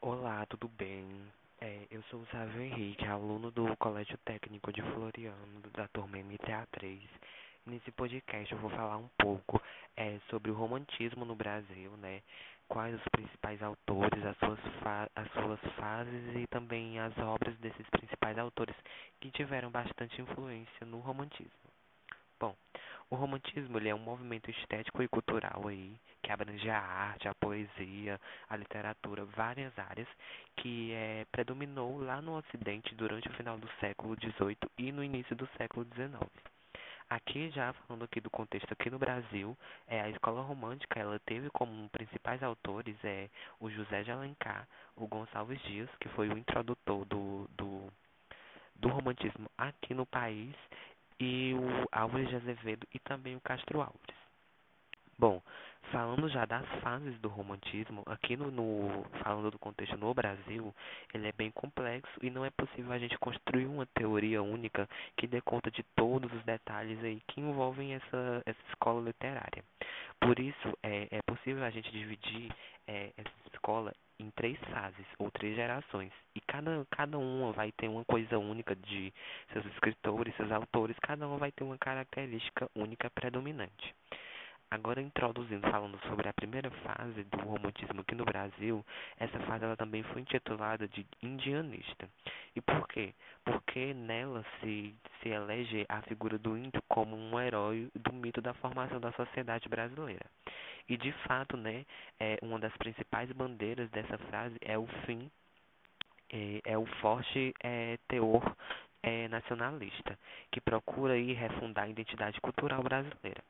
Olá, tudo bem? É, eu sou o Sávio Henrique, aluno do Colégio Técnico de Floriano, da turma MTA3. Nesse podcast eu vou falar um pouco é, sobre o romantismo no Brasil, né? Quais os principais autores, as suas, as suas fases e também as obras desses principais autores que tiveram bastante influência no romantismo. Bom, o romantismo ele é um movimento estético e cultural aí que abrange a arte, a poesia, a literatura, várias áreas que é, predominou lá no Ocidente durante o final do século XVIII e no início do século XIX. Aqui já falando aqui do contexto aqui no Brasil, é a escola romântica, ela teve como principais autores é o José de Alencar, o Gonçalves Dias, que foi o introdutor do, do do romantismo aqui no país e o Álvares de Azevedo e também o Castro Álvares. Bom, falando já das fases do romantismo, aqui no, no, falando do contexto no Brasil, ele é bem complexo e não é possível a gente construir uma teoria única que dê conta de todos os detalhes aí que envolvem essa, essa escola literária. Por isso, é, é possível a gente dividir é, essa escola em três fases ou três gerações e cada, cada uma vai ter uma coisa única de seus escritores, seus autores, cada uma vai ter uma característica única predominante. Agora introduzindo, falando sobre a primeira fase do romantismo aqui no Brasil, essa fase ela também foi intitulada de indianista. E por quê? Porque nela se, se elege a figura do índio como um herói do mito da formação da sociedade brasileira. E de fato, né, é, uma das principais bandeiras dessa frase é o fim, é, é o forte é, teor é, nacionalista, que procura aí refundar a identidade cultural brasileira.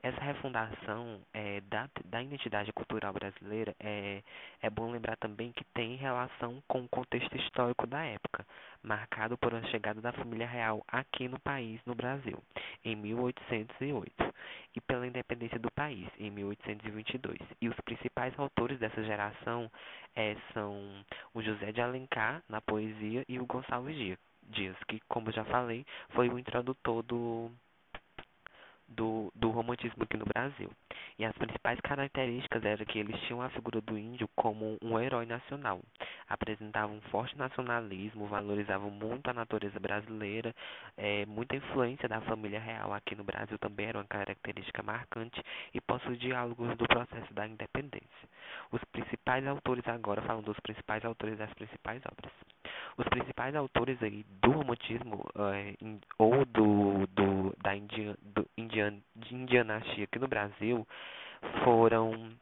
Essa refundação é, da, da identidade cultural brasileira é, é bom lembrar também que tem relação com o contexto histórico da época, marcado por a chegada da família real aqui no país, no Brasil, em 1808, e pela independência do país, em 1822. E os principais autores dessa geração é, são o José de Alencar, na poesia, e o Gonçalves Dias, que, como já falei, foi o introdutor do do, do romantismo aqui no Brasil. E as principais características eram que eles tinham a figura do índio como um herói nacional. Apresentavam um forte nacionalismo, valorizavam muito a natureza brasileira, é, muita influência da família real aqui no Brasil também era uma característica marcante e possui diálogos do processo da independência. Os principais autores agora, falando dos principais autores das principais obras. Os principais autores aí do romantismo é, ou do, do da Indian, do Indian, de indianastia aqui no Brasil foram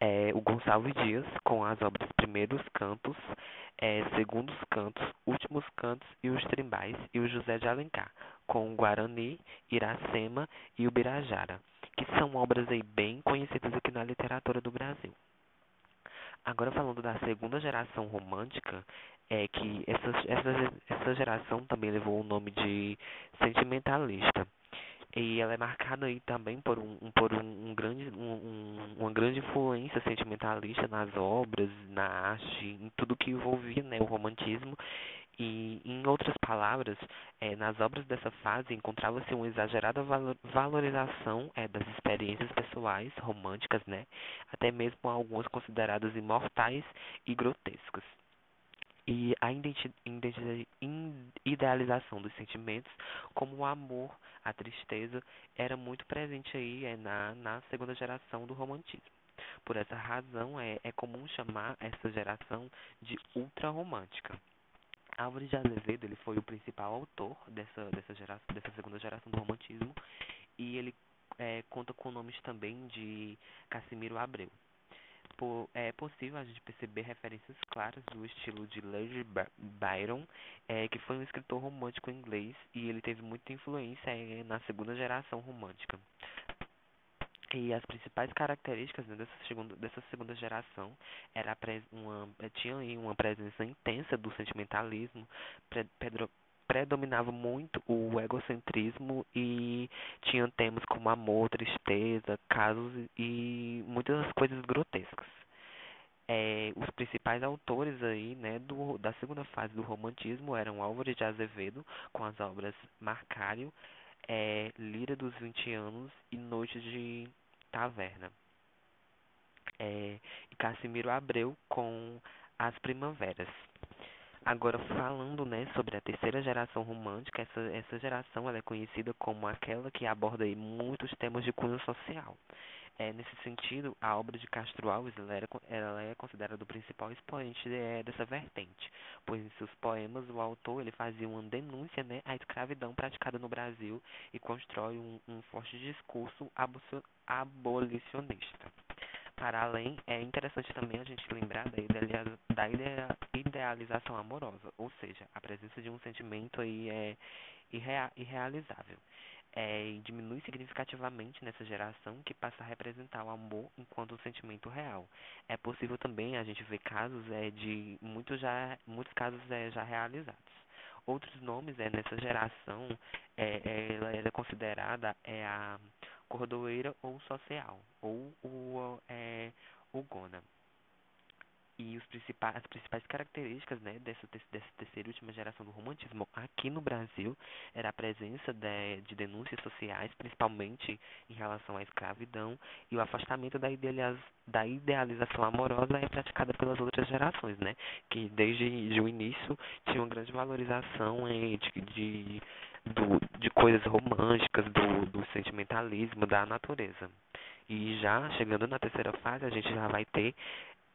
é, o Gonçalves Dias com as obras Primeiros Cantos, é, Segundos Cantos, Últimos Cantos e os Trimbais e o José de Alencar com o Guarani, Iracema e o Birajara, que são obras aí bem conhecidas aqui na literatura do Brasil. Agora falando da segunda geração romântica, é que essa, essa, essa geração também levou o nome de sentimentalista. E ela é marcada aí também por um, por um, um grande, um, uma grande influência sentimentalista nas obras, na arte, em tudo que envolvia né, o romantismo. E, em outras palavras, é, nas obras dessa fase encontrava-se uma exagerada valor, valorização é, das experiências pessoais românticas, né, até mesmo algumas consideradas imortais e grotescas e a idealização dos sentimentos, como o amor, a tristeza, era muito presente aí é, na, na segunda geração do romantismo. Por essa razão, é, é comum chamar essa geração de ultrarromântica. Álvares de Azevedo ele foi o principal autor dessa, dessa, geração, dessa segunda geração do romantismo e ele é, conta com nomes também de Cassimiro Abreu por, é possível a gente perceber referências claras do estilo de Lord Byron, é, que foi um escritor romântico inglês e ele teve muita influência é, na segunda geração romântica. E as principais características né, dessa, segunda, dessa segunda geração era uma, tinha aí uma presença intensa do sentimentalismo, Pedro, predominava muito o egocentrismo e tinha temas como amor, tristeza, casos e muitas coisas grotescas. É, os principais autores aí, né, do, da segunda fase do romantismo eram Álvares de Azevedo, com as obras Marcário, é, Lira dos 20 anos e Noites de Taverna. É, e Cassimiro Abreu com as primaveras. Agora falando, né, sobre a terceira geração romântica, essa, essa geração ela é conhecida como aquela que aborda aí muitos temas de cunho social. É, nesse sentido, a obra de Castro Alves era, ela é considerada o principal expoente de, dessa vertente, pois em seus poemas o autor ele fazia uma denúncia né, à escravidão praticada no Brasil e constrói um, um forte discurso abolicionista. Para além, é interessante também a gente lembrar da, idealiza, da idealização amorosa, ou seja, a presença de um sentimento aí é irrea, irrealizável. É, e diminui significativamente nessa geração que passa a representar o amor enquanto um sentimento real. É possível também a gente ver casos é, de muitos, já, muitos casos é, já realizados. Outros nomes é, nessa geração, é, é ela era considerada é, a cordoeira ou social, ou o, é, o gona. E os principais, as principais características né, dessa, dessa terceira e última geração do romantismo aqui no Brasil era a presença de, de denúncias sociais, principalmente em relação à escravidão, e o afastamento da, idealiz, da idealização amorosa é praticada pelas outras gerações, né, que desde de o início tinha uma grande valorização é, de, de do, coisas românticas, do, do sentimentalismo, da natureza. E já chegando na terceira fase, a gente já vai ter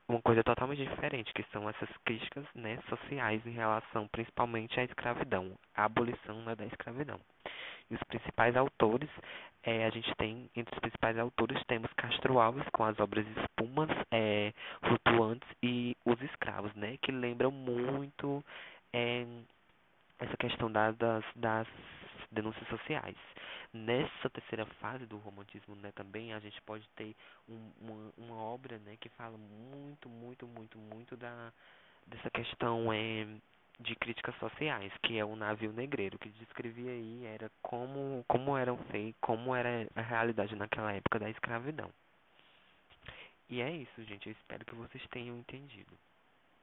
uma coisa totalmente diferente, que são essas críticas né, sociais em relação principalmente à escravidão, à abolição né, da escravidão. E os principais autores, é, a gente tem, entre os principais autores, temos Castro Alves com as obras Espumas, é, Flutuantes e Os Escravos, né, que lembram muito é, essa questão das, das, das denúncias sociais. Nessa terceira fase do romantismo, né, também a gente pode ter um, uma, uma obra, né, que fala muito, muito, muito, muito da dessa questão é, de críticas sociais, que é o navio negreiro, que descrevia aí era como como eram feitos, como era a realidade naquela época da escravidão. E é isso, gente. Eu espero que vocês tenham entendido.